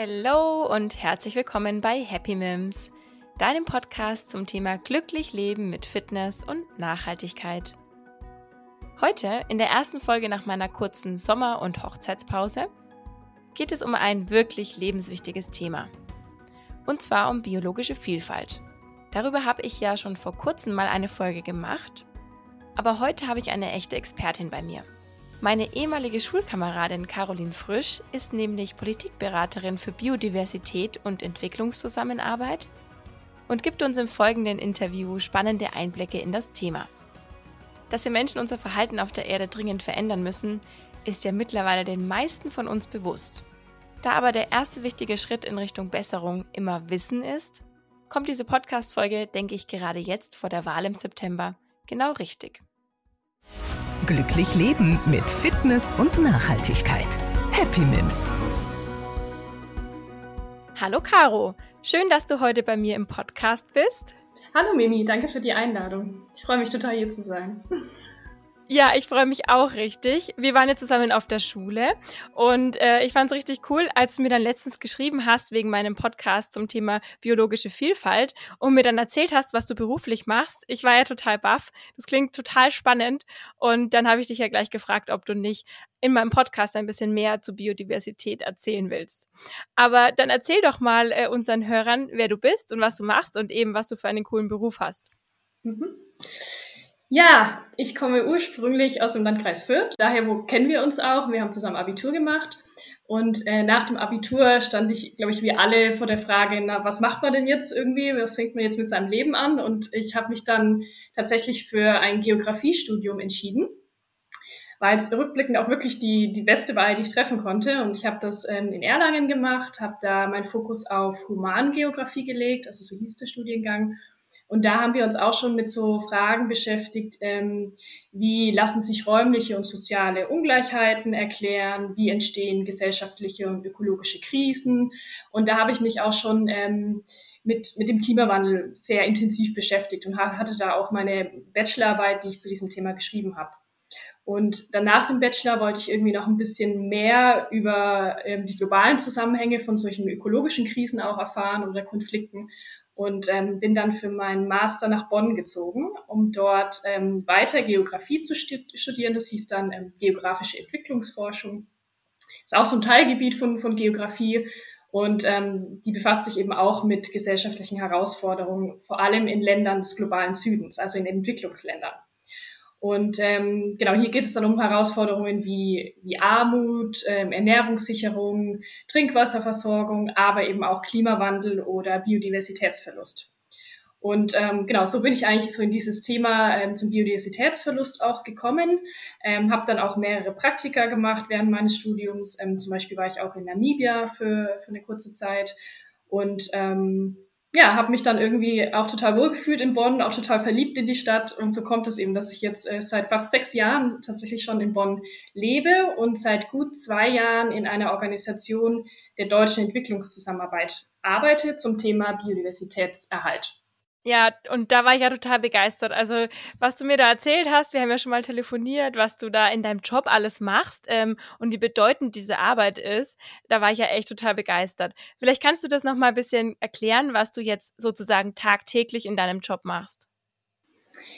Hallo und herzlich willkommen bei Happy Mims, deinem Podcast zum Thema glücklich leben mit Fitness und Nachhaltigkeit. Heute, in der ersten Folge nach meiner kurzen Sommer- und Hochzeitspause, geht es um ein wirklich lebenswichtiges Thema. Und zwar um biologische Vielfalt. Darüber habe ich ja schon vor kurzem mal eine Folge gemacht, aber heute habe ich eine echte Expertin bei mir. Meine ehemalige Schulkameradin Caroline Frisch ist nämlich Politikberaterin für Biodiversität und Entwicklungszusammenarbeit und gibt uns im folgenden Interview spannende Einblicke in das Thema. Dass wir Menschen unser Verhalten auf der Erde dringend verändern müssen, ist ja mittlerweile den meisten von uns bewusst. Da aber der erste wichtige Schritt in Richtung Besserung immer Wissen ist, kommt diese Podcast-Folge, denke ich, gerade jetzt vor der Wahl im September genau richtig. Glücklich leben mit Fitness und Nachhaltigkeit. Happy Mims. Hallo Caro, schön, dass du heute bei mir im Podcast bist. Hallo Mimi, danke für die Einladung. Ich freue mich total hier zu sein. Ja, ich freue mich auch richtig. Wir waren jetzt zusammen auf der Schule und äh, ich fand es richtig cool, als du mir dann letztens geschrieben hast wegen meinem Podcast zum Thema biologische Vielfalt und mir dann erzählt hast, was du beruflich machst. Ich war ja total baff. Das klingt total spannend und dann habe ich dich ja gleich gefragt, ob du nicht in meinem Podcast ein bisschen mehr zu Biodiversität erzählen willst. Aber dann erzähl doch mal äh, unseren Hörern, wer du bist und was du machst und eben, was du für einen coolen Beruf hast. Mhm. Ja, ich komme ursprünglich aus dem Landkreis Fürth. Daher wo kennen wir uns auch. Wir haben zusammen Abitur gemacht. Und äh, nach dem Abitur stand ich, glaube ich, wie alle vor der Frage, na, was macht man denn jetzt irgendwie? Was fängt man jetzt mit seinem Leben an? Und ich habe mich dann tatsächlich für ein Geografiestudium entschieden, weil es rückblickend auch wirklich die, die beste Wahl, die ich treffen konnte. Und ich habe das ähm, in Erlangen gemacht, habe da meinen Fokus auf Humangeografie gelegt, also so hieß der Studiengang und da haben wir uns auch schon mit so Fragen beschäftigt, ähm, wie lassen sich räumliche und soziale Ungleichheiten erklären, wie entstehen gesellschaftliche und ökologische Krisen. Und da habe ich mich auch schon ähm, mit, mit dem Klimawandel sehr intensiv beschäftigt und hatte da auch meine Bachelorarbeit, die ich zu diesem Thema geschrieben habe. Und danach dem Bachelor wollte ich irgendwie noch ein bisschen mehr über ähm, die globalen Zusammenhänge von solchen ökologischen Krisen auch erfahren oder Konflikten und ähm, bin dann für meinen Master nach Bonn gezogen, um dort ähm, weiter Geografie zu studieren. Das hieß dann ähm, geografische Entwicklungsforschung. Ist auch so ein Teilgebiet von, von Geografie und ähm, die befasst sich eben auch mit gesellschaftlichen Herausforderungen, vor allem in Ländern des globalen Südens, also in Entwicklungsländern. Und ähm, genau, hier geht es dann um Herausforderungen wie, wie Armut, ähm, Ernährungssicherung, Trinkwasserversorgung, aber eben auch Klimawandel oder Biodiversitätsverlust. Und ähm, genau, so bin ich eigentlich so in dieses Thema ähm, zum Biodiversitätsverlust auch gekommen. Ähm, habe dann auch mehrere Praktika gemacht während meines Studiums. Ähm, zum Beispiel war ich auch in Namibia für, für eine kurze Zeit. Und ähm, ja, habe mich dann irgendwie auch total wohlgefühlt in Bonn, auch total verliebt in die Stadt. Und so kommt es eben, dass ich jetzt äh, seit fast sechs Jahren tatsächlich schon in Bonn lebe und seit gut zwei Jahren in einer Organisation der deutschen Entwicklungszusammenarbeit arbeite zum Thema Biodiversitätserhalt. Ja, und da war ich ja total begeistert. Also, was du mir da erzählt hast, wir haben ja schon mal telefoniert, was du da in deinem Job alles machst ähm, und wie bedeutend diese Arbeit ist, da war ich ja echt total begeistert. Vielleicht kannst du das nochmal ein bisschen erklären, was du jetzt sozusagen tagtäglich in deinem Job machst.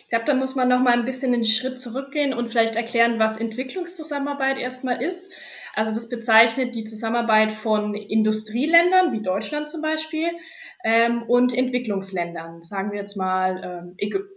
Ich glaube, da muss man noch mal ein bisschen einen Schritt zurückgehen und vielleicht erklären, was Entwicklungszusammenarbeit erstmal ist. Also das bezeichnet die Zusammenarbeit von Industrieländern, wie Deutschland zum Beispiel, ähm, und Entwicklungsländern, sagen wir jetzt mal ähm, Ägypten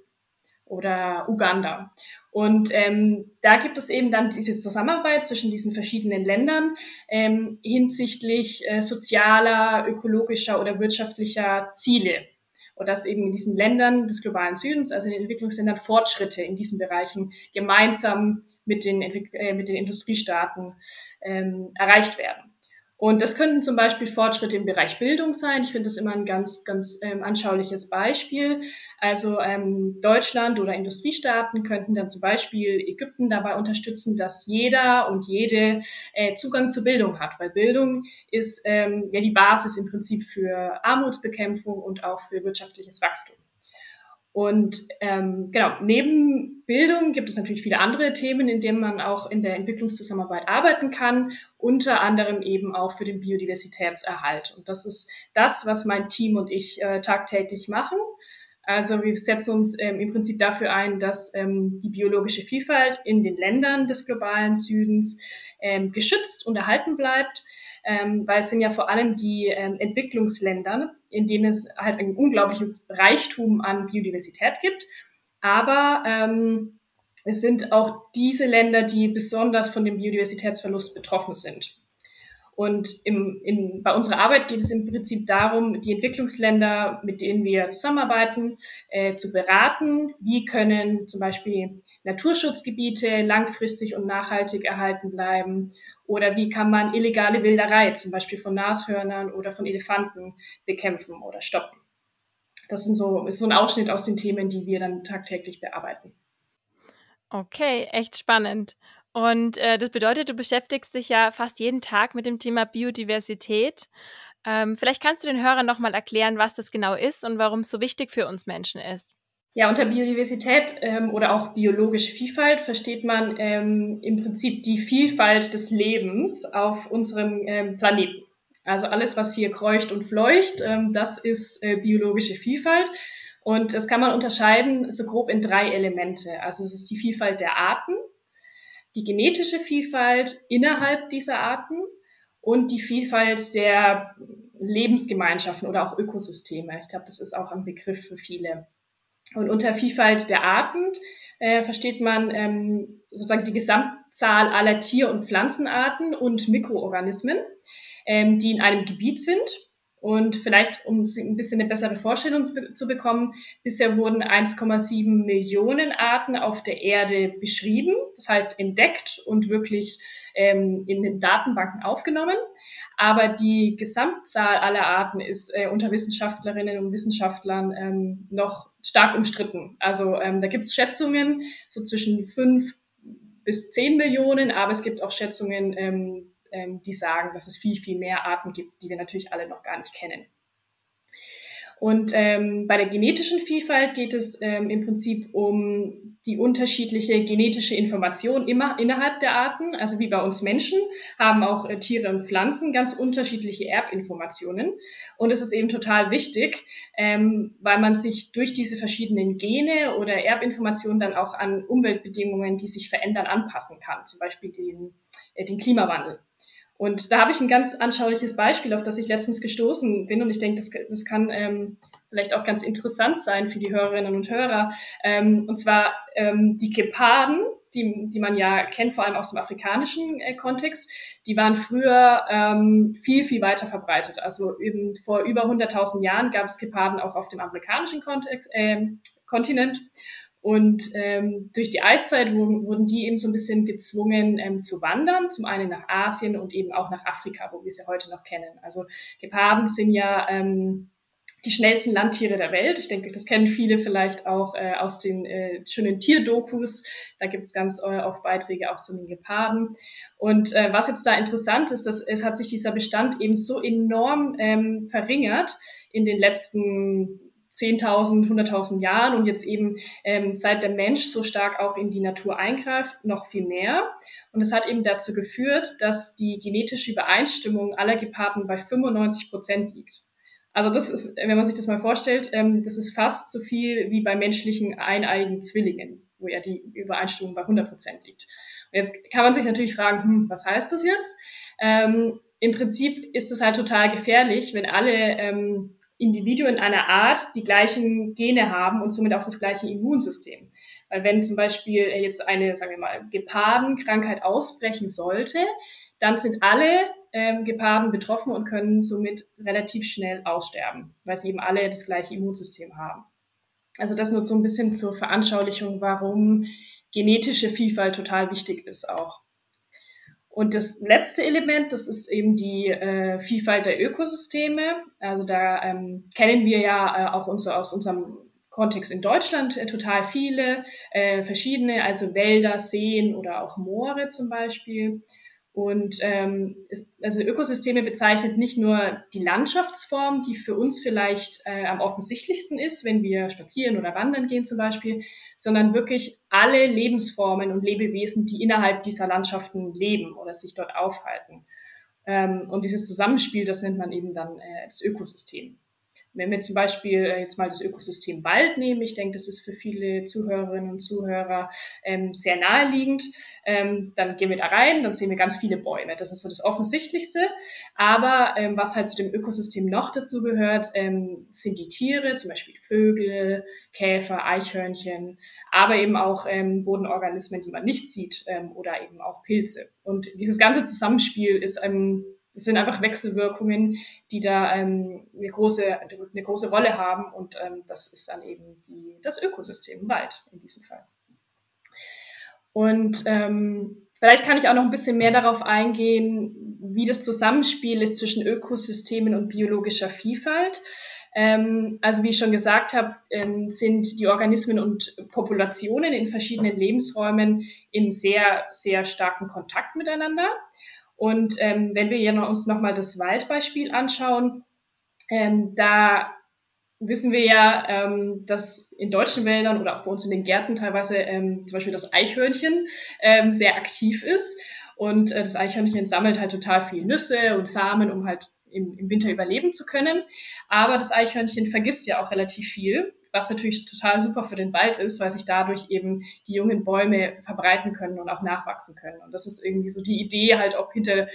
oder Uganda. Und ähm, da gibt es eben dann diese Zusammenarbeit zwischen diesen verschiedenen Ländern ähm, hinsichtlich äh, sozialer, ökologischer oder wirtschaftlicher Ziele und dass eben in diesen Ländern des globalen Südens, also in den Entwicklungsländern, Fortschritte in diesen Bereichen gemeinsam mit den, äh, mit den Industriestaaten ähm, erreicht werden. Und das könnten zum Beispiel Fortschritte im Bereich Bildung sein. Ich finde das immer ein ganz, ganz ähm, anschauliches Beispiel. Also ähm, Deutschland oder Industriestaaten könnten dann zum Beispiel Ägypten dabei unterstützen, dass jeder und jede äh, Zugang zu Bildung hat, weil Bildung ist ähm, ja die Basis im Prinzip für Armutsbekämpfung und auch für wirtschaftliches Wachstum. Und ähm, genau, neben Bildung gibt es natürlich viele andere Themen, in denen man auch in der Entwicklungszusammenarbeit arbeiten kann, unter anderem eben auch für den Biodiversitätserhalt. Und das ist das, was mein Team und ich äh, tagtäglich machen. Also wir setzen uns ähm, im Prinzip dafür ein, dass ähm, die biologische Vielfalt in den Ländern des globalen Südens ähm, geschützt und erhalten bleibt ähm, weil es sind ja vor allem die ähm, Entwicklungsländer, in denen es halt ein unglaubliches Reichtum an Biodiversität gibt. Aber ähm, es sind auch diese Länder, die besonders von dem Biodiversitätsverlust betroffen sind. Und im, in, bei unserer Arbeit geht es im Prinzip darum, die Entwicklungsländer, mit denen wir zusammenarbeiten, äh, zu beraten. Wie können zum Beispiel Naturschutzgebiete langfristig und nachhaltig erhalten bleiben? Oder wie kann man illegale Wilderei, zum Beispiel von Nashörnern oder von Elefanten, bekämpfen oder stoppen? Das sind so, ist so ein Ausschnitt aus den Themen, die wir dann tagtäglich bearbeiten. Okay, echt spannend. Und äh, das bedeutet, du beschäftigst dich ja fast jeden Tag mit dem Thema Biodiversität. Ähm, vielleicht kannst du den Hörern nochmal erklären, was das genau ist und warum es so wichtig für uns Menschen ist. Ja, unter Biodiversität ähm, oder auch biologische Vielfalt versteht man ähm, im Prinzip die Vielfalt des Lebens auf unserem ähm, Planeten. Also alles, was hier kreucht und fleucht, ähm, das ist äh, biologische Vielfalt. Und das kann man unterscheiden so grob in drei Elemente. Also es ist die Vielfalt der Arten, die genetische Vielfalt innerhalb dieser Arten und die Vielfalt der Lebensgemeinschaften oder auch Ökosysteme. Ich glaube, das ist auch ein Begriff für viele. Und unter Vielfalt der Arten äh, versteht man ähm, sozusagen die Gesamtzahl aller Tier- und Pflanzenarten und Mikroorganismen, ähm, die in einem Gebiet sind. Und vielleicht, um ein bisschen eine bessere Vorstellung zu bekommen, bisher wurden 1,7 Millionen Arten auf der Erde beschrieben, das heißt entdeckt und wirklich ähm, in den Datenbanken aufgenommen. Aber die Gesamtzahl aller Arten ist äh, unter Wissenschaftlerinnen und Wissenschaftlern ähm, noch stark umstritten. Also ähm, da gibt es Schätzungen so zwischen fünf bis zehn Millionen, aber es gibt auch Schätzungen, ähm, die sagen, dass es viel, viel mehr Arten gibt, die wir natürlich alle noch gar nicht kennen. Und ähm, bei der genetischen Vielfalt geht es ähm, im Prinzip um die unterschiedliche genetische Information immer innerhalb der Arten. Also wie bei uns Menschen haben auch äh, Tiere und Pflanzen ganz unterschiedliche Erbinformationen. Und es ist eben total wichtig, ähm, weil man sich durch diese verschiedenen Gene oder Erbinformationen dann auch an Umweltbedingungen, die sich verändern, anpassen kann. Zum Beispiel den, äh, den Klimawandel. Und da habe ich ein ganz anschauliches Beispiel, auf das ich letztens gestoßen bin. Und ich denke, das, das kann ähm, vielleicht auch ganz interessant sein für die Hörerinnen und Hörer. Ähm, und zwar ähm, die Geparden, die, die man ja kennt, vor allem aus dem afrikanischen äh, Kontext, die waren früher ähm, viel, viel weiter verbreitet. Also eben vor über 100.000 Jahren gab es Geparden auch auf dem amerikanischen Kontext, äh, Kontinent. Und ähm, durch die Eiszeit wurden, wurden die eben so ein bisschen gezwungen ähm, zu wandern, zum einen nach Asien und eben auch nach Afrika, wo wir sie heute noch kennen. Also Geparden sind ja ähm, die schnellsten Landtiere der Welt. Ich denke, das kennen viele vielleicht auch äh, aus den äh, schönen Tierdokus. Da gibt es ganz äh, oft Beiträge auch zu den Geparden. Und äh, was jetzt da interessant ist, dass es hat sich dieser Bestand eben so enorm ähm, verringert in den letzten 10.000, 100.000 Jahren und jetzt eben ähm, seit der Mensch so stark auch in die Natur eingreift, noch viel mehr. Und es hat eben dazu geführt, dass die genetische Übereinstimmung aller Geparden bei 95 Prozent liegt. Also das ist, wenn man sich das mal vorstellt, ähm, das ist fast so viel wie bei menschlichen eineigen Zwillingen, wo ja die Übereinstimmung bei 100 Prozent liegt. Und jetzt kann man sich natürlich fragen, hm, was heißt das jetzt? Ähm, Im Prinzip ist es halt total gefährlich, wenn alle ähm, Individuen einer Art die gleichen Gene haben und somit auch das gleiche Immunsystem. Weil wenn zum Beispiel jetzt eine, sagen wir mal, Gepardenkrankheit ausbrechen sollte, dann sind alle ähm, Geparden betroffen und können somit relativ schnell aussterben, weil sie eben alle das gleiche Immunsystem haben. Also das nur so ein bisschen zur Veranschaulichung, warum genetische Vielfalt total wichtig ist auch. Und das letzte Element, das ist eben die äh, Vielfalt der Ökosysteme. Also da ähm, kennen wir ja äh, auch unser, aus unserem Kontext in Deutschland äh, total viele äh, verschiedene, also Wälder, Seen oder auch Moore zum Beispiel. Und ähm, ist, also Ökosysteme bezeichnet nicht nur die Landschaftsform, die für uns vielleicht äh, am offensichtlichsten ist, wenn wir spazieren oder wandern gehen zum Beispiel, sondern wirklich alle Lebensformen und Lebewesen, die innerhalb dieser Landschaften leben oder sich dort aufhalten. Ähm, und dieses Zusammenspiel, das nennt man eben dann äh, das Ökosystem. Wenn wir zum Beispiel äh, jetzt mal das Ökosystem Wald nehmen, ich denke, das ist für viele Zuhörerinnen und Zuhörer ähm, sehr naheliegend, ähm, dann gehen wir da rein, dann sehen wir ganz viele Bäume. Das ist so das Offensichtlichste. Aber ähm, was halt zu dem Ökosystem noch dazu gehört, ähm, sind die Tiere, zum Beispiel Vögel, Käfer, Eichhörnchen, aber eben auch ähm, Bodenorganismen, die man nicht sieht ähm, oder eben auch Pilze. Und dieses ganze Zusammenspiel ist ähm, das sind einfach Wechselwirkungen, die da ähm, eine, große, eine große Rolle haben. Und ähm, das ist dann eben die, das Ökosystem Wald in diesem Fall. Und ähm, vielleicht kann ich auch noch ein bisschen mehr darauf eingehen, wie das Zusammenspiel ist zwischen Ökosystemen und biologischer Vielfalt. Ähm, also wie ich schon gesagt habe, ähm, sind die Organismen und Populationen in verschiedenen Lebensräumen in sehr, sehr starken Kontakt miteinander. Und ähm, wenn wir uns nochmal das Waldbeispiel anschauen, ähm, da wissen wir ja, ähm, dass in deutschen Wäldern oder auch bei uns in den Gärten teilweise ähm, zum Beispiel das Eichhörnchen ähm, sehr aktiv ist. Und äh, das Eichhörnchen sammelt halt total viel Nüsse und Samen, um halt im, im Winter überleben zu können. Aber das Eichhörnchen vergisst ja auch relativ viel was natürlich total super für den Wald ist, weil sich dadurch eben die jungen Bäume verbreiten können und auch nachwachsen können. Und das ist irgendwie so die Idee halt auch hinter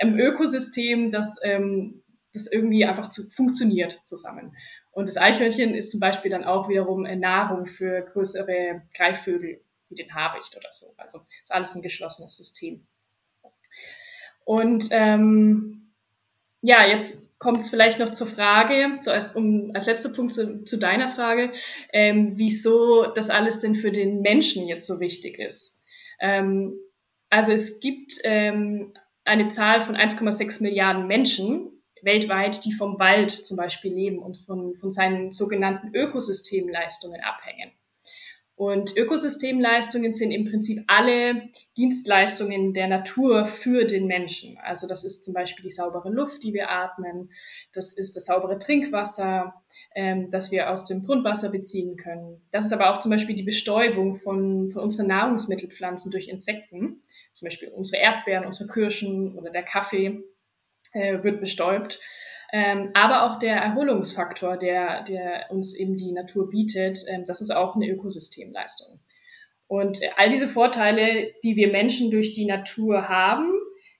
einem Ökosystem, das, ähm, das irgendwie einfach zu, funktioniert zusammen. Und das Eichhörnchen ist zum Beispiel dann auch wiederum Nahrung für größere Greifvögel wie den Habicht oder so. Also ist alles ein geschlossenes System. Und ähm, ja, jetzt kommt es vielleicht noch zur Frage, so als, um, als letzter Punkt zu, zu deiner Frage, ähm, wieso das alles denn für den Menschen jetzt so wichtig ist. Ähm, also es gibt ähm, eine Zahl von 1,6 Milliarden Menschen weltweit, die vom Wald zum Beispiel leben und von, von seinen sogenannten Ökosystemleistungen abhängen. Und Ökosystemleistungen sind im Prinzip alle Dienstleistungen der Natur für den Menschen. Also das ist zum Beispiel die saubere Luft, die wir atmen. Das ist das saubere Trinkwasser, ähm, das wir aus dem Grundwasser beziehen können. Das ist aber auch zum Beispiel die Bestäubung von, von unseren Nahrungsmittelpflanzen durch Insekten. Zum Beispiel unsere Erdbeeren, unsere Kirschen oder der Kaffee äh, wird bestäubt. Ähm, aber auch der Erholungsfaktor, der, der uns eben die Natur bietet, ähm, das ist auch eine Ökosystemleistung. Und äh, all diese Vorteile, die wir Menschen durch die Natur haben,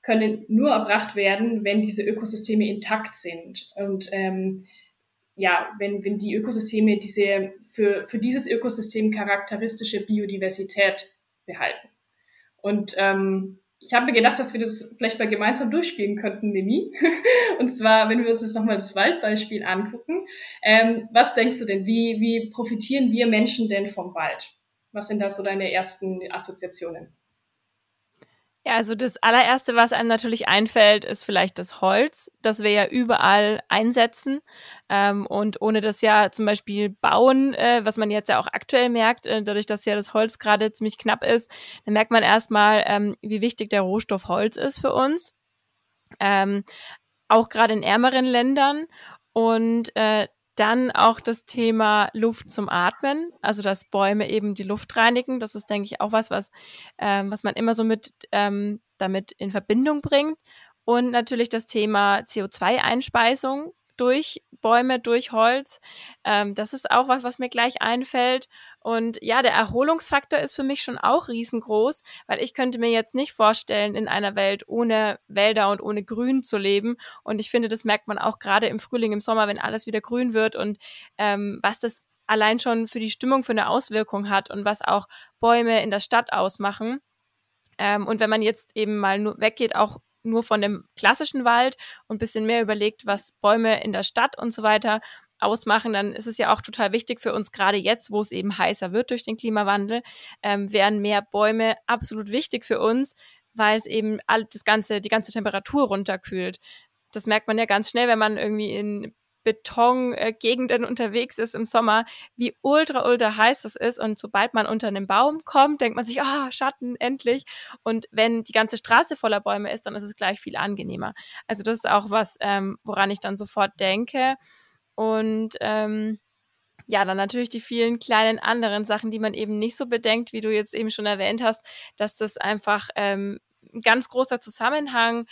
können nur erbracht werden, wenn diese Ökosysteme intakt sind. Und ähm, ja, wenn, wenn die Ökosysteme diese für, für dieses Ökosystem charakteristische Biodiversität behalten. Und ähm, ich habe mir gedacht, dass wir das vielleicht mal gemeinsam durchspielen könnten, Mimi. Und zwar, wenn wir uns jetzt nochmal das Waldbeispiel angucken. Ähm, was denkst du denn? Wie, wie profitieren wir Menschen denn vom Wald? Was sind da so deine ersten Assoziationen? Ja, also das allererste, was einem natürlich einfällt, ist vielleicht das Holz, das wir ja überall einsetzen. Ähm, und ohne das ja zum Beispiel bauen, äh, was man jetzt ja auch aktuell merkt, äh, dadurch, dass ja das Holz gerade ziemlich knapp ist, dann merkt man erstmal, ähm, wie wichtig der Rohstoff Holz ist für uns. Ähm, auch gerade in ärmeren Ländern. Und äh, dann auch das Thema Luft zum Atmen, also dass Bäume eben die Luft reinigen. Das ist, denke ich, auch was, was, ähm, was man immer so mit ähm, damit in Verbindung bringt. Und natürlich das Thema CO2-Einspeisung durch Bäume, durch Holz. Ähm, das ist auch was, was mir gleich einfällt. Und ja, der Erholungsfaktor ist für mich schon auch riesengroß, weil ich könnte mir jetzt nicht vorstellen, in einer Welt ohne Wälder und ohne Grün zu leben. Und ich finde, das merkt man auch gerade im Frühling, im Sommer, wenn alles wieder grün wird und ähm, was das allein schon für die Stimmung für eine Auswirkung hat und was auch Bäume in der Stadt ausmachen. Ähm, und wenn man jetzt eben mal nur weggeht, auch nur von dem klassischen Wald und bisschen mehr überlegt, was Bäume in der Stadt und so weiter ausmachen, dann ist es ja auch total wichtig für uns, gerade jetzt, wo es eben heißer wird durch den Klimawandel, ähm, wären mehr Bäume absolut wichtig für uns, weil es eben all das ganze, die ganze Temperatur runterkühlt. Das merkt man ja ganz schnell, wenn man irgendwie in Betongegenden unterwegs ist im Sommer, wie ultra, ultra heiß das ist. Und sobald man unter einem Baum kommt, denkt man sich, ah, oh, Schatten, endlich. Und wenn die ganze Straße voller Bäume ist, dann ist es gleich viel angenehmer. Also das ist auch was, ähm, woran ich dann sofort denke. Und ähm, ja, dann natürlich die vielen kleinen anderen Sachen, die man eben nicht so bedenkt, wie du jetzt eben schon erwähnt hast, dass das einfach ähm, ein ganz großer Zusammenhang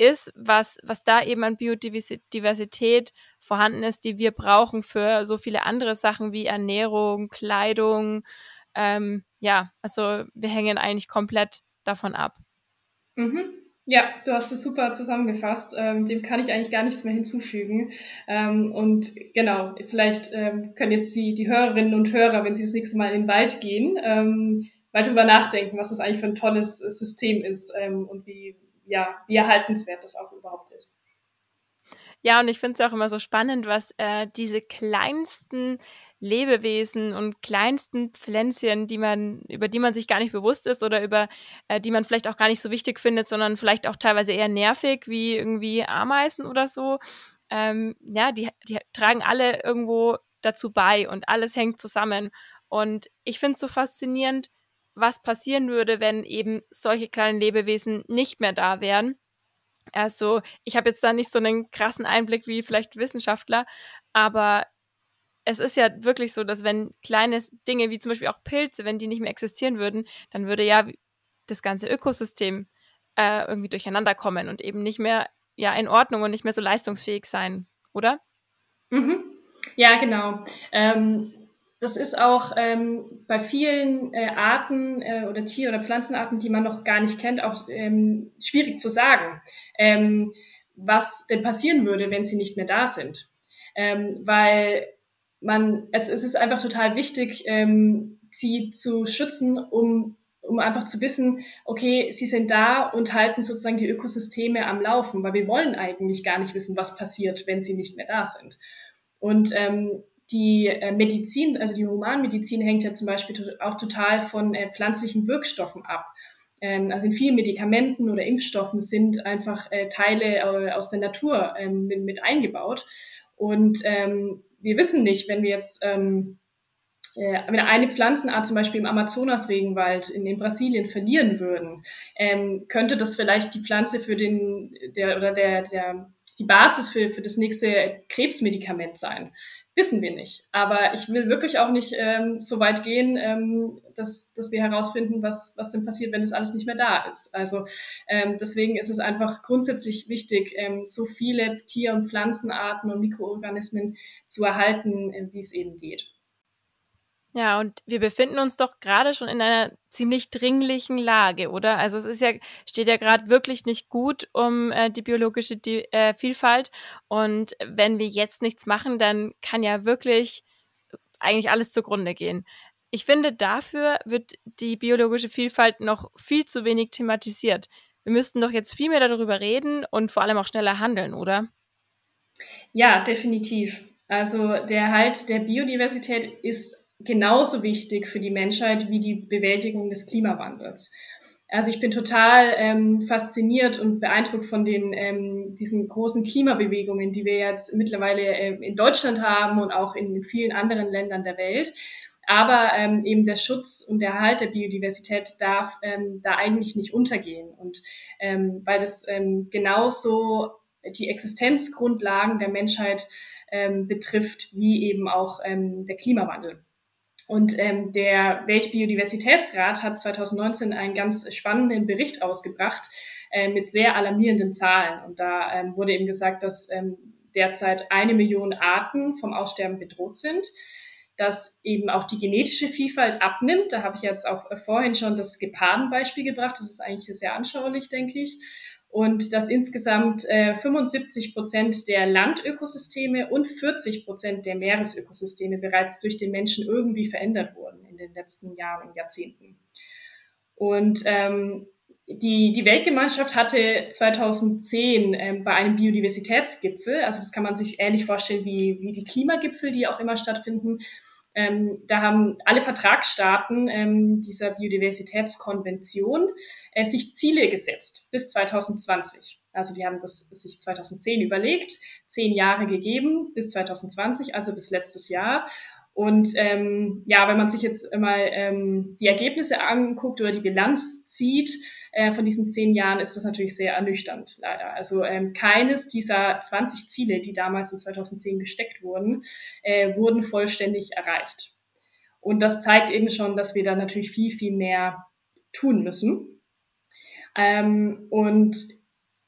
ist, was, was da eben an Biodiversität vorhanden ist, die wir brauchen für so viele andere Sachen wie Ernährung, Kleidung. Ähm, ja, also wir hängen eigentlich komplett davon ab. Mhm. Ja, du hast es super zusammengefasst. Ähm, dem kann ich eigentlich gar nichts mehr hinzufügen. Ähm, und genau, vielleicht ähm, können jetzt die, die Hörerinnen und Hörer, wenn sie das nächste Mal in den Wald gehen, ähm, mal drüber nachdenken, was das eigentlich für ein tolles System ist ähm, und wie, ja, wie erhaltenswert das auch überhaupt ist. Ja, und ich finde es auch immer so spannend, was äh, diese kleinsten Lebewesen und kleinsten Pflänzchen, die man, über die man sich gar nicht bewusst ist oder über äh, die man vielleicht auch gar nicht so wichtig findet, sondern vielleicht auch teilweise eher nervig, wie irgendwie Ameisen oder so. Ähm, ja, die, die tragen alle irgendwo dazu bei und alles hängt zusammen. Und ich finde es so faszinierend, was passieren würde, wenn eben solche kleinen Lebewesen nicht mehr da wären. Also ich habe jetzt da nicht so einen krassen Einblick wie vielleicht Wissenschaftler, aber es ist ja wirklich so, dass wenn kleine Dinge wie zum Beispiel auch Pilze, wenn die nicht mehr existieren würden, dann würde ja das ganze Ökosystem äh, irgendwie durcheinander kommen und eben nicht mehr ja in Ordnung und nicht mehr so leistungsfähig sein, oder? Mhm. Ja, genau. Ähm, das ist auch ähm, bei vielen äh, Arten äh, oder Tier- oder Pflanzenarten, die man noch gar nicht kennt, auch ähm, schwierig zu sagen, ähm, was denn passieren würde, wenn sie nicht mehr da sind. Ähm, weil man, es, es ist einfach total wichtig, ähm, sie zu schützen, um, um einfach zu wissen, okay, sie sind da und halten sozusagen die Ökosysteme am Laufen, weil wir wollen eigentlich gar nicht wissen, was passiert, wenn sie nicht mehr da sind. Und ähm, die äh, Medizin, also die Humanmedizin hängt ja zum Beispiel auch total von äh, pflanzlichen Wirkstoffen ab. Ähm, also in vielen Medikamenten oder Impfstoffen sind einfach äh, Teile aus der Natur ähm, mit, eingebaut. Und ähm, wir wissen nicht, wenn wir jetzt wenn eine Pflanzenart zum Beispiel im Amazonas-Regenwald in, in, Brasilien verlieren würden, könnte das vielleicht die Pflanze für den der oder der, der die Basis für, für das nächste Krebsmedikament sein. Wissen wir nicht. Aber ich will wirklich auch nicht ähm, so weit gehen, ähm, dass, dass wir herausfinden, was, was denn passiert, wenn das alles nicht mehr da ist. Also ähm, deswegen ist es einfach grundsätzlich wichtig, ähm, so viele Tier- und Pflanzenarten und Mikroorganismen zu erhalten, äh, wie es eben geht. Ja, und wir befinden uns doch gerade schon in einer ziemlich dringlichen Lage, oder? Also es ist ja, steht ja gerade wirklich nicht gut um äh, die biologische die, äh, Vielfalt. Und wenn wir jetzt nichts machen, dann kann ja wirklich eigentlich alles zugrunde gehen. Ich finde, dafür wird die biologische Vielfalt noch viel zu wenig thematisiert. Wir müssten doch jetzt viel mehr darüber reden und vor allem auch schneller handeln, oder? Ja, definitiv. Also der Erhalt der Biodiversität ist genauso wichtig für die Menschheit wie die Bewältigung des Klimawandels. Also ich bin total ähm, fasziniert und beeindruckt von den ähm, diesen großen Klimabewegungen, die wir jetzt mittlerweile äh, in Deutschland haben und auch in vielen anderen Ländern der Welt. Aber ähm, eben der Schutz und der Erhalt der Biodiversität darf ähm, da eigentlich nicht untergehen. Und ähm, weil das ähm, genauso die Existenzgrundlagen der Menschheit ähm, betrifft, wie eben auch ähm, der Klimawandel. Und ähm, der Weltbiodiversitätsrat hat 2019 einen ganz spannenden Bericht ausgebracht äh, mit sehr alarmierenden Zahlen. Und da ähm, wurde eben gesagt, dass ähm, derzeit eine Million Arten vom Aussterben bedroht sind, dass eben auch die genetische Vielfalt abnimmt. Da habe ich jetzt auch vorhin schon das Gepardenbeispiel gebracht. Das ist eigentlich sehr anschaulich, denke ich und dass insgesamt äh, 75 Prozent der Landökosysteme und 40 Prozent der Meeresökosysteme bereits durch den Menschen irgendwie verändert wurden in den letzten Jahren und Jahrzehnten. Und ähm, die, die Weltgemeinschaft hatte 2010 ähm, bei einem Biodiversitätsgipfel, also das kann man sich ähnlich vorstellen wie, wie die Klimagipfel, die auch immer stattfinden, ähm, da haben alle Vertragsstaaten ähm, dieser Biodiversitätskonvention äh, sich Ziele gesetzt bis 2020. Also die haben das sich 2010 überlegt, zehn Jahre gegeben bis 2020, also bis letztes Jahr. Und ähm, ja, wenn man sich jetzt mal ähm, die Ergebnisse anguckt oder die Bilanz zieht äh, von diesen zehn Jahren, ist das natürlich sehr ernüchternd, leider. Also ähm, keines dieser 20 Ziele, die damals in 2010 gesteckt wurden, äh, wurden vollständig erreicht. Und das zeigt eben schon, dass wir da natürlich viel, viel mehr tun müssen. Ähm, und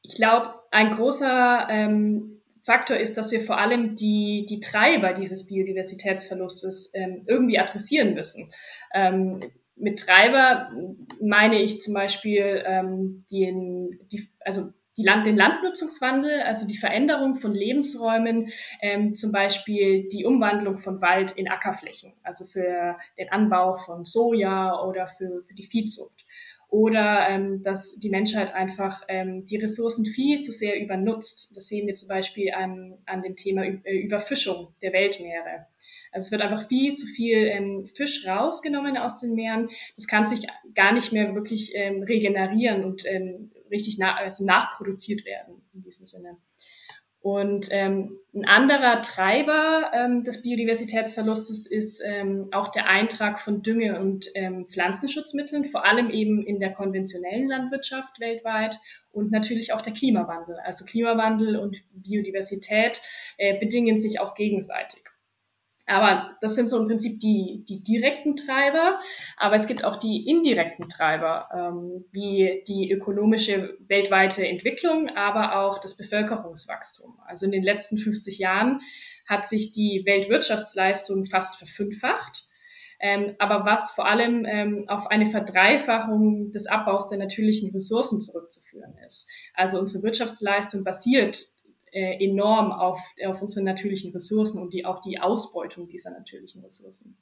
ich glaube, ein großer ähm, Faktor ist, dass wir vor allem die, die Treiber dieses Biodiversitätsverlustes ähm, irgendwie adressieren müssen. Ähm, mit Treiber meine ich zum Beispiel ähm, den, die, also die Land, den Landnutzungswandel, also die Veränderung von Lebensräumen, ähm, zum Beispiel die Umwandlung von Wald in Ackerflächen, also für den Anbau von Soja oder für, für die Viehzucht oder ähm, dass die Menschheit einfach ähm, die Ressourcen viel zu sehr übernutzt. Das sehen wir zum Beispiel an, an dem Thema äh, Überfischung der Weltmeere. Also es wird einfach viel zu viel ähm, Fisch rausgenommen aus den Meeren. Das kann sich gar nicht mehr wirklich ähm, regenerieren und ähm, richtig na also nachproduziert werden in diesem Sinne. Und ähm, ein anderer Treiber ähm, des Biodiversitätsverlustes ist ähm, auch der Eintrag von Dünge- und ähm, Pflanzenschutzmitteln, vor allem eben in der konventionellen Landwirtschaft weltweit und natürlich auch der Klimawandel. Also Klimawandel und Biodiversität äh, bedingen sich auch gegenseitig. Aber das sind so im Prinzip die, die direkten Treiber. Aber es gibt auch die indirekten Treiber, ähm, wie die ökonomische weltweite Entwicklung, aber auch das Bevölkerungswachstum. Also in den letzten 50 Jahren hat sich die Weltwirtschaftsleistung fast verfünffacht. Ähm, aber was vor allem ähm, auf eine Verdreifachung des Abbaus der natürlichen Ressourcen zurückzuführen ist. Also unsere Wirtschaftsleistung basiert äh, enorm auf, auf unsere natürlichen Ressourcen und die, auch die Ausbeutung dieser natürlichen Ressourcen.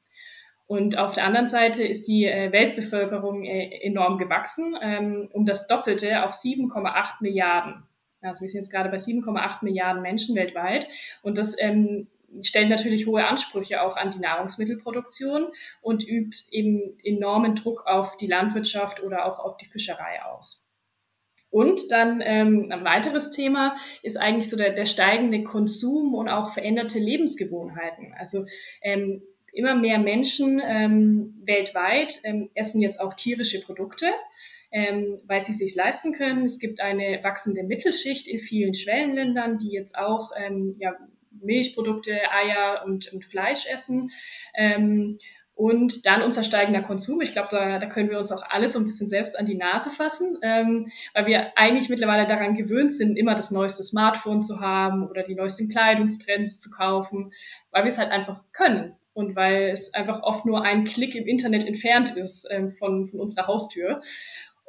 Und auf der anderen Seite ist die äh, Weltbevölkerung äh, enorm gewachsen, ähm, um das Doppelte auf 7,8 Milliarden. Also wir sind jetzt gerade bei 7,8 Milliarden Menschen weltweit. Und das ähm, stellt natürlich hohe Ansprüche auch an die Nahrungsmittelproduktion und übt eben enormen Druck auf die Landwirtschaft oder auch auf die Fischerei aus. Und dann ähm, ein weiteres Thema ist eigentlich so der, der steigende Konsum und auch veränderte Lebensgewohnheiten. Also ähm, immer mehr Menschen ähm, weltweit ähm, essen jetzt auch tierische Produkte, ähm, weil sie sich leisten können. Es gibt eine wachsende Mittelschicht in vielen Schwellenländern, die jetzt auch ähm, ja, Milchprodukte, Eier und, und Fleisch essen. Ähm, und dann unser steigender Konsum. Ich glaube, da, da können wir uns auch alle so ein bisschen selbst an die Nase fassen, ähm, weil wir eigentlich mittlerweile daran gewöhnt sind, immer das neueste Smartphone zu haben oder die neuesten Kleidungstrends zu kaufen, weil wir es halt einfach können und weil es einfach oft nur ein Klick im Internet entfernt ist ähm, von, von unserer Haustür.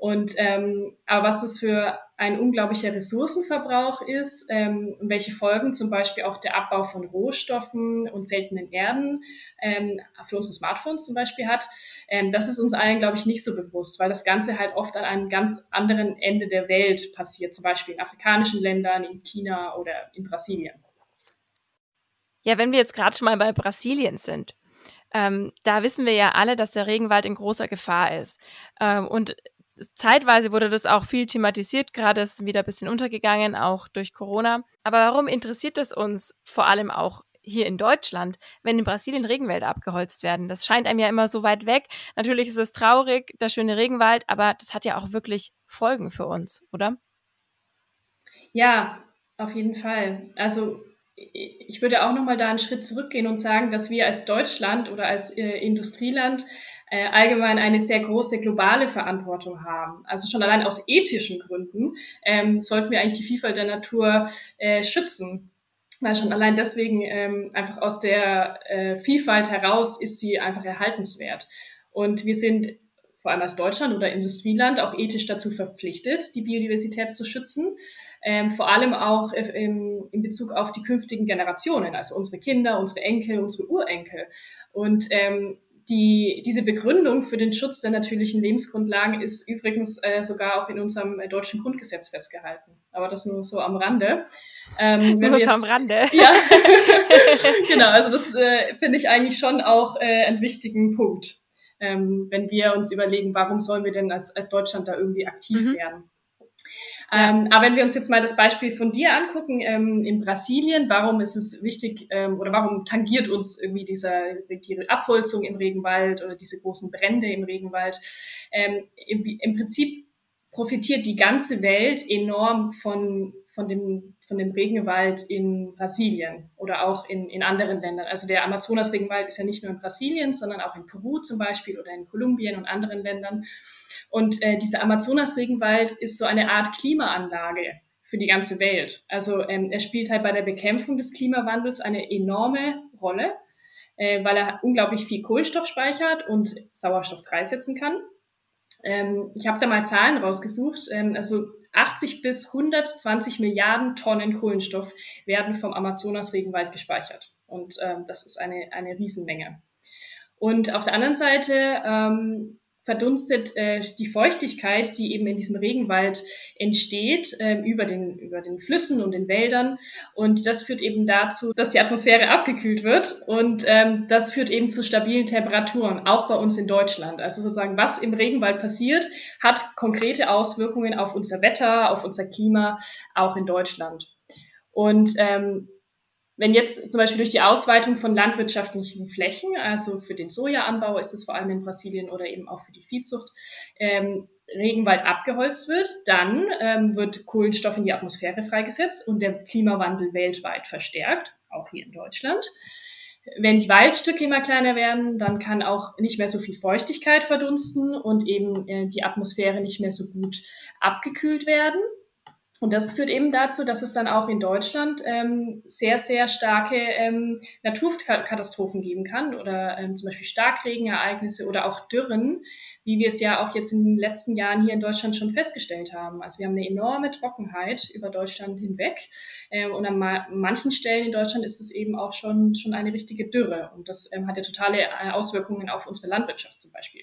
Und ähm, aber was das für ein unglaublicher Ressourcenverbrauch ist ähm, und welche Folgen zum Beispiel auch der Abbau von Rohstoffen und seltenen Erden ähm, für unsere Smartphones zum Beispiel hat, ähm, das ist uns allen, glaube ich, nicht so bewusst, weil das Ganze halt oft an einem ganz anderen Ende der Welt passiert, zum Beispiel in afrikanischen Ländern, in China oder in Brasilien. Ja, wenn wir jetzt gerade schon mal bei Brasilien sind, ähm, da wissen wir ja alle, dass der Regenwald in großer Gefahr ist. Ähm, und zeitweise wurde das auch viel thematisiert, gerade ist wieder ein bisschen untergegangen, auch durch Corona. Aber warum interessiert es uns vor allem auch hier in Deutschland, wenn in Brasilien Regenwälder abgeholzt werden? Das scheint einem ja immer so weit weg. Natürlich ist es traurig, der schöne Regenwald, aber das hat ja auch wirklich Folgen für uns, oder? Ja, auf jeden Fall. Also ich würde auch noch mal da einen Schritt zurückgehen und sagen, dass wir als Deutschland oder als äh, Industrieland äh, allgemein eine sehr große globale Verantwortung haben. Also schon allein aus ethischen Gründen ähm, sollten wir eigentlich die Vielfalt der Natur äh, schützen. Weil schon allein deswegen ähm, einfach aus der äh, Vielfalt heraus ist sie einfach erhaltenswert. Und wir sind vor allem als Deutschland oder Industrieland auch ethisch dazu verpflichtet, die Biodiversität zu schützen. Ähm, vor allem auch im, in Bezug auf die künftigen Generationen, also unsere Kinder, unsere Enkel, unsere Urenkel. Und ähm, die, diese Begründung für den Schutz der natürlichen Lebensgrundlagen ist übrigens äh, sogar auch in unserem äh, deutschen Grundgesetz festgehalten. Aber das nur so am Rande. Ähm, nur so jetzt, am Rande. Ja, genau. Also das äh, finde ich eigentlich schon auch äh, einen wichtigen Punkt, ähm, wenn wir uns überlegen, warum sollen wir denn als, als Deutschland da irgendwie aktiv mhm. werden. Ähm, aber wenn wir uns jetzt mal das Beispiel von dir angucken, ähm, in Brasilien, warum ist es wichtig ähm, oder warum tangiert uns irgendwie dieser, die Abholzung im Regenwald oder diese großen Brände im Regenwald? Ähm, im, Im Prinzip profitiert die ganze Welt enorm von, von, dem, von dem Regenwald in Brasilien oder auch in, in anderen Ländern. Also der Amazonas-Regenwald ist ja nicht nur in Brasilien, sondern auch in Peru zum Beispiel oder in Kolumbien und anderen Ländern. Und äh, dieser Amazonas-Regenwald ist so eine Art Klimaanlage für die ganze Welt. Also ähm, er spielt halt bei der Bekämpfung des Klimawandels eine enorme Rolle, äh, weil er unglaublich viel Kohlenstoff speichert und Sauerstoff freisetzen kann. Ähm, ich habe da mal Zahlen rausgesucht. Ähm, also 80 bis 120 Milliarden Tonnen Kohlenstoff werden vom Amazonas-Regenwald gespeichert. Und ähm, das ist eine, eine Riesenmenge. Und auf der anderen Seite ähm, verdunstet äh, die Feuchtigkeit, die eben in diesem Regenwald entsteht, äh, über, den, über den Flüssen und den Wäldern. Und das führt eben dazu, dass die Atmosphäre abgekühlt wird. Und ähm, das führt eben zu stabilen Temperaturen, auch bei uns in Deutschland. Also sozusagen, was im Regenwald passiert, hat konkrete Auswirkungen auf unser Wetter, auf unser Klima, auch in Deutschland. Und ähm, wenn jetzt zum Beispiel durch die Ausweitung von landwirtschaftlichen Flächen, also für den Sojaanbau ist es vor allem in Brasilien oder eben auch für die Viehzucht, ähm, Regenwald abgeholzt wird, dann ähm, wird Kohlenstoff in die Atmosphäre freigesetzt und der Klimawandel weltweit verstärkt, auch hier in Deutschland. Wenn die Waldstücke immer kleiner werden, dann kann auch nicht mehr so viel Feuchtigkeit verdunsten und eben äh, die Atmosphäre nicht mehr so gut abgekühlt werden. Und das führt eben dazu, dass es dann auch in Deutschland ähm, sehr, sehr starke ähm, Naturkatastrophen geben kann oder ähm, zum Beispiel Starkregenereignisse oder auch Dürren, wie wir es ja auch jetzt in den letzten Jahren hier in Deutschland schon festgestellt haben. Also wir haben eine enorme Trockenheit über Deutschland hinweg äh, und an ma manchen Stellen in Deutschland ist es eben auch schon, schon eine richtige Dürre und das ähm, hat ja totale äh, Auswirkungen auf unsere Landwirtschaft zum Beispiel.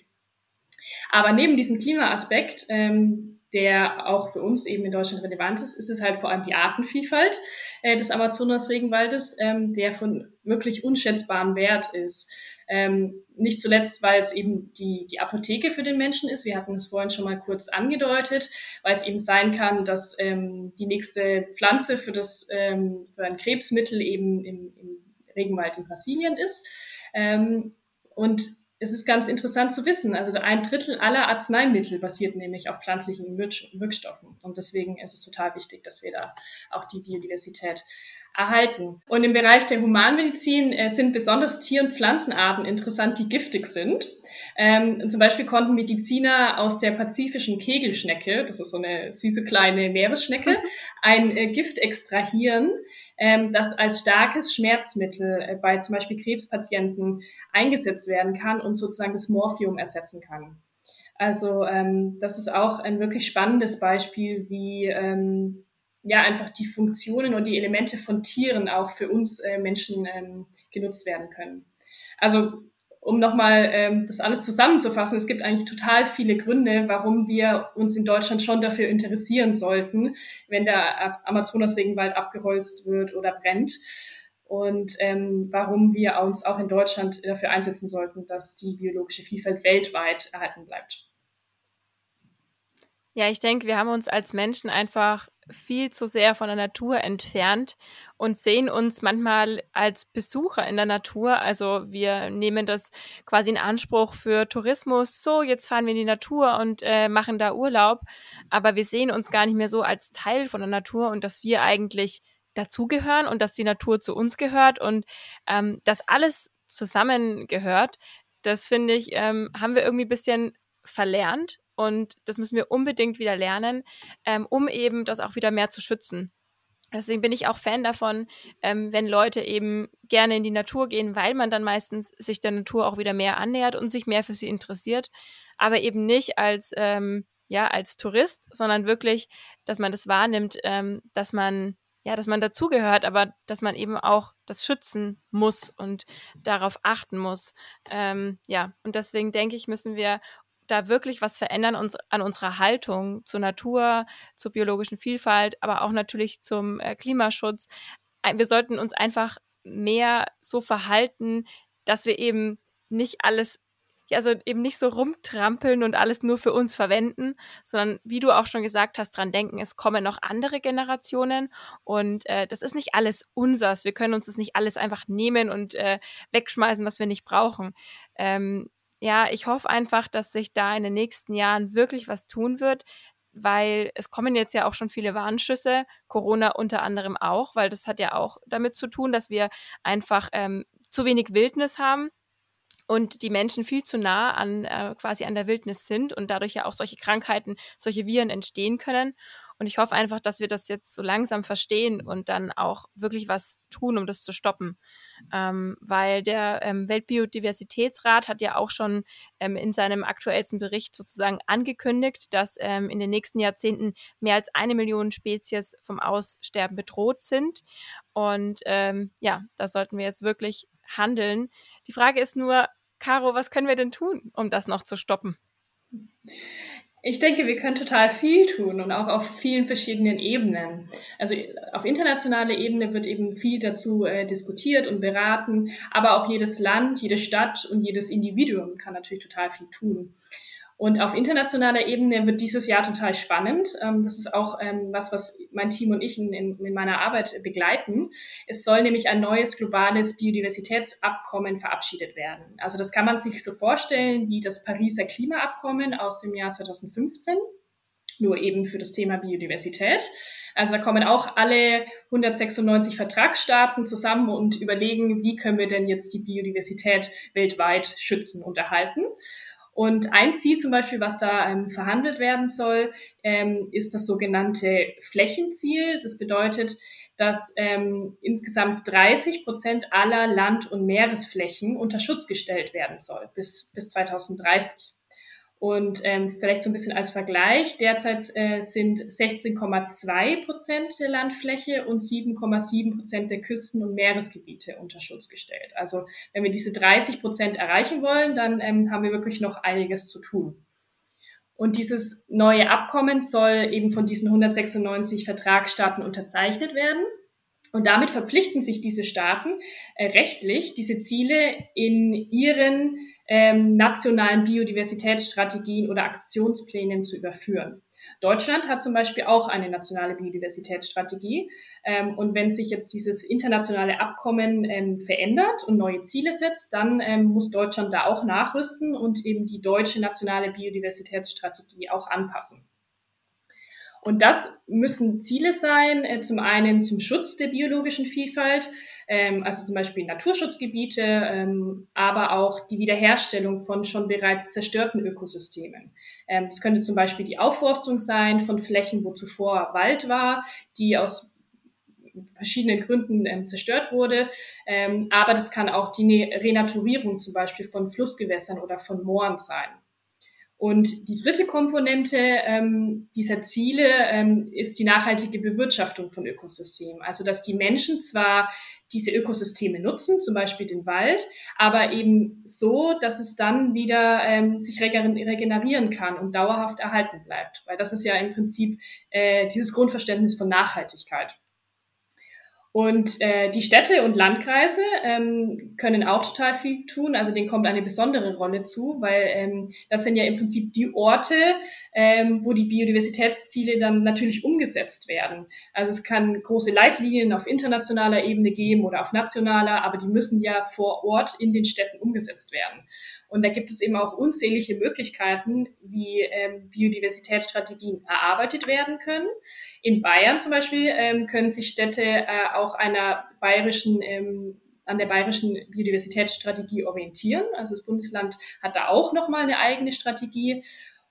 Aber neben diesem Klimaaspekt ähm, der auch für uns eben in Deutschland relevant ist, ist es halt vor allem die Artenvielfalt äh, des Amazonas-Regenwaldes, ähm, der von wirklich unschätzbarem Wert ist. Ähm, nicht zuletzt, weil es eben die, die Apotheke für den Menschen ist. Wir hatten es vorhin schon mal kurz angedeutet, weil es eben sein kann, dass ähm, die nächste Pflanze für, das, ähm, für ein Krebsmittel eben im, im Regenwald in Brasilien ist. Ähm, und es ist ganz interessant zu wissen. Also ein Drittel aller Arzneimittel basiert nämlich auf pflanzlichen Wirkstoffen. Und deswegen ist es total wichtig, dass wir da auch die Biodiversität erhalten. Und im Bereich der Humanmedizin äh, sind besonders Tier- und Pflanzenarten interessant, die giftig sind. Ähm, zum Beispiel konnten Mediziner aus der pazifischen Kegelschnecke, das ist so eine süße kleine Meeresschnecke, ein äh, Gift extrahieren, ähm, das als starkes Schmerzmittel äh, bei zum Beispiel Krebspatienten eingesetzt werden kann und sozusagen das Morphium ersetzen kann. Also ähm, das ist auch ein wirklich spannendes Beispiel, wie ähm, ja einfach die Funktionen und die Elemente von Tieren auch für uns äh, Menschen ähm, genutzt werden können. Also um nochmal ähm, das alles zusammenzufassen, es gibt eigentlich total viele Gründe, warum wir uns in Deutschland schon dafür interessieren sollten, wenn der Amazonas-Regenwald abgeholzt wird oder brennt. Und ähm, warum wir uns auch in Deutschland dafür einsetzen sollten, dass die biologische Vielfalt weltweit erhalten bleibt. Ja, ich denke, wir haben uns als Menschen einfach viel zu sehr von der Natur entfernt und sehen uns manchmal als Besucher in der Natur. Also wir nehmen das quasi in Anspruch für Tourismus. So, jetzt fahren wir in die Natur und äh, machen da Urlaub. Aber wir sehen uns gar nicht mehr so als Teil von der Natur und dass wir eigentlich dazugehören und dass die Natur zu uns gehört und ähm, dass alles zusammengehört. Das finde ich, ähm, haben wir irgendwie ein bisschen verlernt und das müssen wir unbedingt wieder lernen, ähm, um eben das auch wieder mehr zu schützen. Deswegen bin ich auch Fan davon, ähm, wenn Leute eben gerne in die Natur gehen, weil man dann meistens sich der Natur auch wieder mehr annähert und sich mehr für sie interessiert, aber eben nicht als ähm, ja als Tourist, sondern wirklich, dass man das wahrnimmt, ähm, dass man ja, dass man dazugehört, aber dass man eben auch das schützen muss und darauf achten muss. Ähm, ja, und deswegen denke ich, müssen wir da wirklich was verändern uns, an unserer Haltung zur Natur, zur biologischen Vielfalt, aber auch natürlich zum äh, Klimaschutz. Wir sollten uns einfach mehr so verhalten, dass wir eben nicht alles also eben nicht so rumtrampeln und alles nur für uns verwenden, sondern wie du auch schon gesagt hast, dran denken, es kommen noch andere Generationen und äh, das ist nicht alles unsers. Wir können uns das nicht alles einfach nehmen und äh, wegschmeißen, was wir nicht brauchen. Ähm, ja, ich hoffe einfach, dass sich da in den nächsten Jahren wirklich was tun wird, weil es kommen jetzt ja auch schon viele Warnschüsse, Corona unter anderem auch, weil das hat ja auch damit zu tun, dass wir einfach ähm, zu wenig Wildnis haben und die Menschen viel zu nah an äh, quasi an der Wildnis sind und dadurch ja auch solche Krankheiten, solche Viren entstehen können. Und ich hoffe einfach, dass wir das jetzt so langsam verstehen und dann auch wirklich was tun, um das zu stoppen. Ähm, weil der ähm, Weltbiodiversitätsrat hat ja auch schon ähm, in seinem aktuellsten Bericht sozusagen angekündigt, dass ähm, in den nächsten Jahrzehnten mehr als eine Million Spezies vom Aussterben bedroht sind. Und ähm, ja, da sollten wir jetzt wirklich handeln. Die Frage ist nur, Caro, was können wir denn tun, um das noch zu stoppen? Ich denke, wir können total viel tun und auch auf vielen verschiedenen Ebenen. Also auf internationaler Ebene wird eben viel dazu äh, diskutiert und beraten, aber auch jedes Land, jede Stadt und jedes Individuum kann natürlich total viel tun. Und auf internationaler Ebene wird dieses Jahr total spannend. Ähm, das ist auch ähm, was, was mein Team und ich in, in, meiner Arbeit begleiten. Es soll nämlich ein neues globales Biodiversitätsabkommen verabschiedet werden. Also das kann man sich so vorstellen wie das Pariser Klimaabkommen aus dem Jahr 2015 nur eben für das Thema Biodiversität. Also da kommen auch alle 196 Vertragsstaaten zusammen und überlegen, wie können wir denn jetzt die Biodiversität weltweit schützen und erhalten. Und ein Ziel zum Beispiel, was da ähm, verhandelt werden soll, ähm, ist das sogenannte Flächenziel. Das bedeutet, dass ähm, insgesamt 30 Prozent aller Land- und Meeresflächen unter Schutz gestellt werden soll bis, bis 2030. Und ähm, vielleicht so ein bisschen als Vergleich, derzeit äh, sind 16,2 Prozent der Landfläche und 7,7 Prozent der Küsten- und Meeresgebiete unter Schutz gestellt. Also wenn wir diese 30 Prozent erreichen wollen, dann ähm, haben wir wirklich noch einiges zu tun. Und dieses neue Abkommen soll eben von diesen 196 Vertragsstaaten unterzeichnet werden. Und damit verpflichten sich diese Staaten äh, rechtlich, diese Ziele in ihren ähm, nationalen Biodiversitätsstrategien oder Aktionsplänen zu überführen. Deutschland hat zum Beispiel auch eine nationale Biodiversitätsstrategie. Ähm, und wenn sich jetzt dieses internationale Abkommen ähm, verändert und neue Ziele setzt, dann ähm, muss Deutschland da auch nachrüsten und eben die deutsche nationale Biodiversitätsstrategie auch anpassen. Und das müssen Ziele sein, äh, zum einen zum Schutz der biologischen Vielfalt, ähm, also zum Beispiel Naturschutzgebiete, ähm, aber auch die Wiederherstellung von schon bereits zerstörten Ökosystemen. Ähm, das könnte zum Beispiel die Aufforstung sein von Flächen, wo zuvor Wald war, die aus verschiedenen Gründen ähm, zerstört wurde. Ähm, aber das kann auch die ne-, Renaturierung zum Beispiel von Flussgewässern oder von Mooren sein. Und die dritte Komponente ähm, dieser Ziele ähm, ist die nachhaltige Bewirtschaftung von Ökosystemen. Also dass die Menschen zwar diese Ökosysteme nutzen, zum Beispiel den Wald, aber eben so, dass es dann wieder ähm, sich regenerieren kann und dauerhaft erhalten bleibt. Weil das ist ja im Prinzip äh, dieses Grundverständnis von Nachhaltigkeit. Und äh, die Städte und Landkreise ähm, können auch total viel tun. Also denen kommt eine besondere Rolle zu, weil ähm, das sind ja im Prinzip die Orte, ähm, wo die Biodiversitätsziele dann natürlich umgesetzt werden. Also es kann große Leitlinien auf internationaler Ebene geben oder auf nationaler, aber die müssen ja vor Ort in den Städten umgesetzt werden. Und da gibt es eben auch unzählige Möglichkeiten, wie ähm, Biodiversitätsstrategien erarbeitet werden können. In Bayern zum Beispiel ähm, können sich Städte äh, auch einer bayerischen ähm, an der bayerischen Biodiversitätsstrategie orientieren. Also das Bundesland hat da auch nochmal eine eigene Strategie.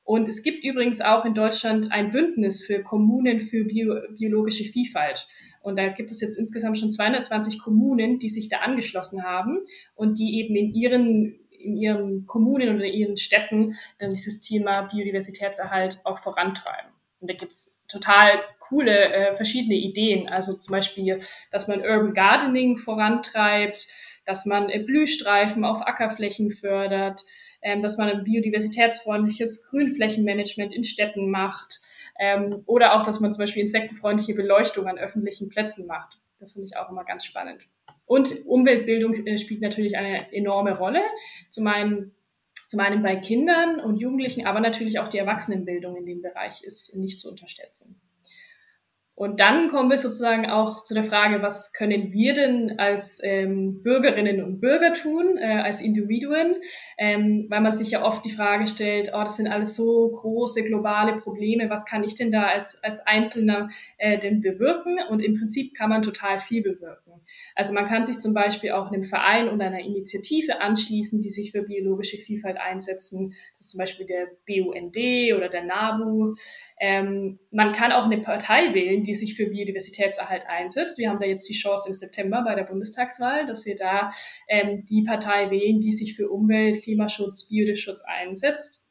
Und es gibt übrigens auch in Deutschland ein Bündnis für Kommunen für Bio, biologische Vielfalt. Und da gibt es jetzt insgesamt schon 220 Kommunen, die sich da angeschlossen haben und die eben in ihren in ihren Kommunen oder in ihren Städten dann dieses Thema Biodiversitätserhalt auch vorantreiben. Und da gibt's total coole äh, verschiedene Ideen. Also zum Beispiel, dass man Urban Gardening vorantreibt, dass man äh, Blühstreifen auf Ackerflächen fördert, ähm, dass man ein biodiversitätsfreundliches Grünflächenmanagement in Städten macht ähm, oder auch, dass man zum Beispiel insektenfreundliche Beleuchtung an öffentlichen Plätzen macht. Das finde ich auch immer ganz spannend. Und Umweltbildung äh, spielt natürlich eine enorme Rolle. Zum einen Zum einen bei Kindern und Jugendlichen, aber natürlich auch die Erwachsenenbildung in dem Bereich ist nicht zu unterschätzen. Und dann kommen wir sozusagen auch zu der Frage, was können wir denn als ähm, Bürgerinnen und Bürger tun, äh, als Individuen, ähm, weil man sich ja oft die Frage stellt, oh, das sind alles so große globale Probleme, was kann ich denn da als, als Einzelner äh, denn bewirken? Und im Prinzip kann man total viel bewirken. Also man kann sich zum Beispiel auch einem Verein oder einer Initiative anschließen, die sich für biologische Vielfalt einsetzen. Das ist zum Beispiel der BUND oder der NABU. Ähm, man kann auch eine Partei wählen, die sich für Biodiversitätserhalt einsetzt. Wir haben da jetzt die Chance im September bei der Bundestagswahl, dass wir da ähm, die Partei wählen, die sich für Umwelt, Klimaschutz, Biodiversitätsschutz einsetzt.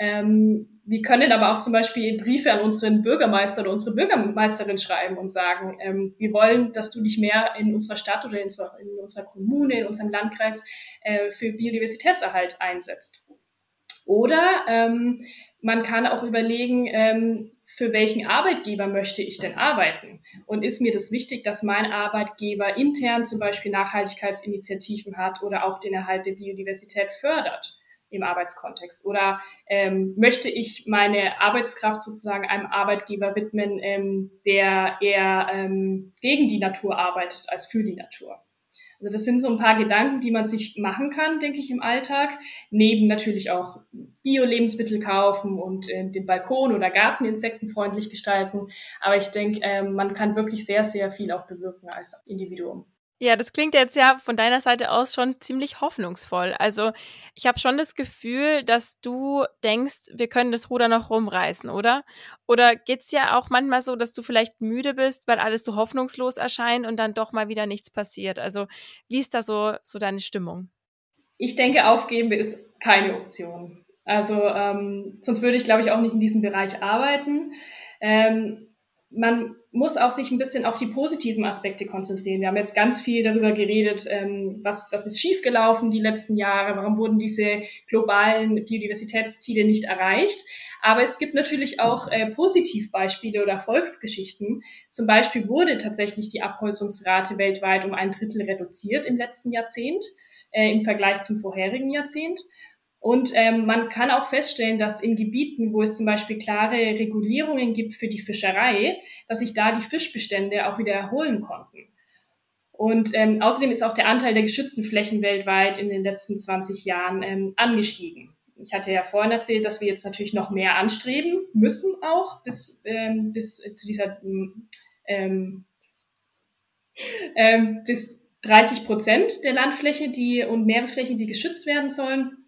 Ähm, wir können aber auch zum Beispiel Briefe an unseren Bürgermeister oder unsere Bürgermeisterin schreiben und sagen, ähm, wir wollen, dass du dich mehr in unserer Stadt oder in unserer, in unserer Kommune, in unserem Landkreis äh, für Biodiversitätserhalt einsetzt. Oder ähm, man kann auch überlegen, ähm, für welchen Arbeitgeber möchte ich denn arbeiten? Und ist mir das wichtig, dass mein Arbeitgeber intern zum Beispiel Nachhaltigkeitsinitiativen hat oder auch den Erhalt der Biodiversität fördert? Im Arbeitskontext? Oder ähm, möchte ich meine Arbeitskraft sozusagen einem Arbeitgeber widmen, ähm, der eher ähm, gegen die Natur arbeitet als für die Natur? Also das sind so ein paar Gedanken, die man sich machen kann, denke ich, im Alltag. Neben natürlich auch Bio-Lebensmittel kaufen und äh, den Balkon oder Garten insektenfreundlich gestalten. Aber ich denke, äh, man kann wirklich sehr, sehr viel auch bewirken als Individuum. Ja, das klingt jetzt ja von deiner Seite aus schon ziemlich hoffnungsvoll. Also ich habe schon das Gefühl, dass du denkst, wir können das Ruder noch rumreißen, oder? Oder geht's ja auch manchmal so, dass du vielleicht müde bist, weil alles so hoffnungslos erscheint und dann doch mal wieder nichts passiert? Also wie ist da so, so deine Stimmung? Ich denke, aufgeben ist keine Option. Also ähm, sonst würde ich, glaube ich, auch nicht in diesem Bereich arbeiten. Ähm, man muss auch sich ein bisschen auf die positiven Aspekte konzentrieren. Wir haben jetzt ganz viel darüber geredet, ähm, was, was ist schiefgelaufen die letzten Jahre, warum wurden diese globalen Biodiversitätsziele nicht erreicht. Aber es gibt natürlich auch äh, Positivbeispiele oder Erfolgsgeschichten. Zum Beispiel wurde tatsächlich die Abholzungsrate weltweit um ein Drittel reduziert im letzten Jahrzehnt äh, im Vergleich zum vorherigen Jahrzehnt. Und ähm, man kann auch feststellen, dass in Gebieten, wo es zum Beispiel klare Regulierungen gibt für die Fischerei, dass sich da die Fischbestände auch wieder erholen konnten. Und ähm, außerdem ist auch der Anteil der geschützten Flächen weltweit in den letzten 20 Jahren ähm, angestiegen. Ich hatte ja vorhin erzählt, dass wir jetzt natürlich noch mehr anstreben müssen, auch bis, ähm, bis zu dieser ähm, ähm, bis 30 Prozent der Landfläche die, und Meeresflächen, die geschützt werden sollen.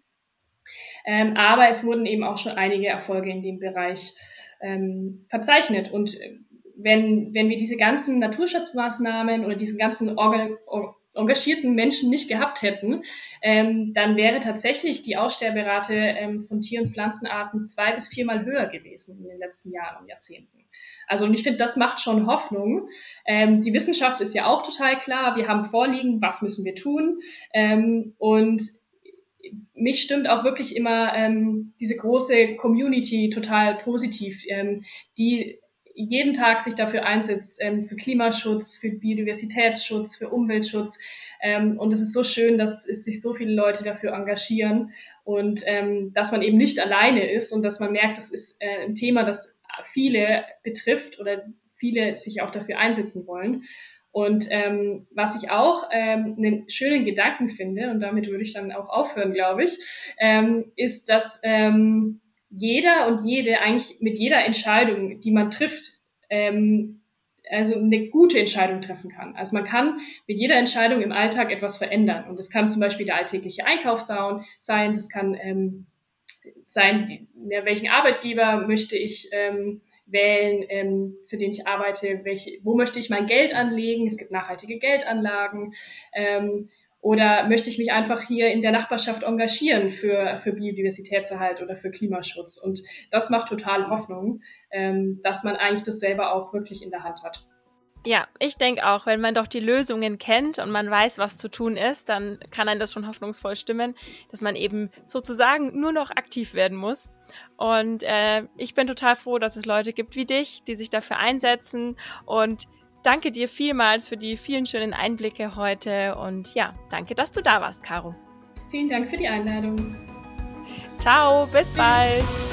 Ähm, aber es wurden eben auch schon einige Erfolge in dem Bereich ähm, verzeichnet. Und äh, wenn, wenn wir diese ganzen Naturschutzmaßnahmen oder diesen ganzen Organ engagierten Menschen nicht gehabt hätten, ähm, dann wäre tatsächlich die Aussterberate ähm, von Tier- und Pflanzenarten zwei bis viermal höher gewesen in den letzten Jahren und Jahrzehnten. Also und ich finde, das macht schon Hoffnung. Ähm, die Wissenschaft ist ja auch total klar. Wir haben vorliegen, was müssen wir tun? Ähm, und mich stimmt auch wirklich immer ähm, diese große Community total positiv, ähm, die jeden Tag sich dafür einsetzt, ähm, für Klimaschutz, für Biodiversitätsschutz, für Umweltschutz. Ähm, und es ist so schön, dass es sich so viele Leute dafür engagieren und ähm, dass man eben nicht alleine ist und dass man merkt, das ist äh, ein Thema, das viele betrifft oder viele sich auch dafür einsetzen wollen. Und ähm, was ich auch ähm, einen schönen Gedanken finde, und damit würde ich dann auch aufhören, glaube ich, ähm, ist, dass ähm, jeder und jede eigentlich mit jeder Entscheidung, die man trifft, ähm, also eine gute Entscheidung treffen kann. Also man kann mit jeder Entscheidung im Alltag etwas verändern. Und das kann zum Beispiel der alltägliche Einkauf sein, das kann ähm, sein, ja, welchen Arbeitgeber möchte ich ähm, wählen, ähm, für den ich arbeite, welche, wo möchte ich mein Geld anlegen. Es gibt nachhaltige Geldanlagen. Ähm, oder möchte ich mich einfach hier in der Nachbarschaft engagieren für, für Biodiversitätserhalt oder für Klimaschutz? Und das macht total Hoffnung, ähm, dass man eigentlich das selber auch wirklich in der Hand hat. Ja, ich denke auch, wenn man doch die Lösungen kennt und man weiß, was zu tun ist, dann kann einem das schon hoffnungsvoll stimmen, dass man eben sozusagen nur noch aktiv werden muss. Und äh, ich bin total froh, dass es Leute gibt wie dich, die sich dafür einsetzen. Und danke dir vielmals für die vielen schönen Einblicke heute. Und ja, danke, dass du da warst, Caro. Vielen Dank für die Einladung. Ciao, bis Tschüss. bald.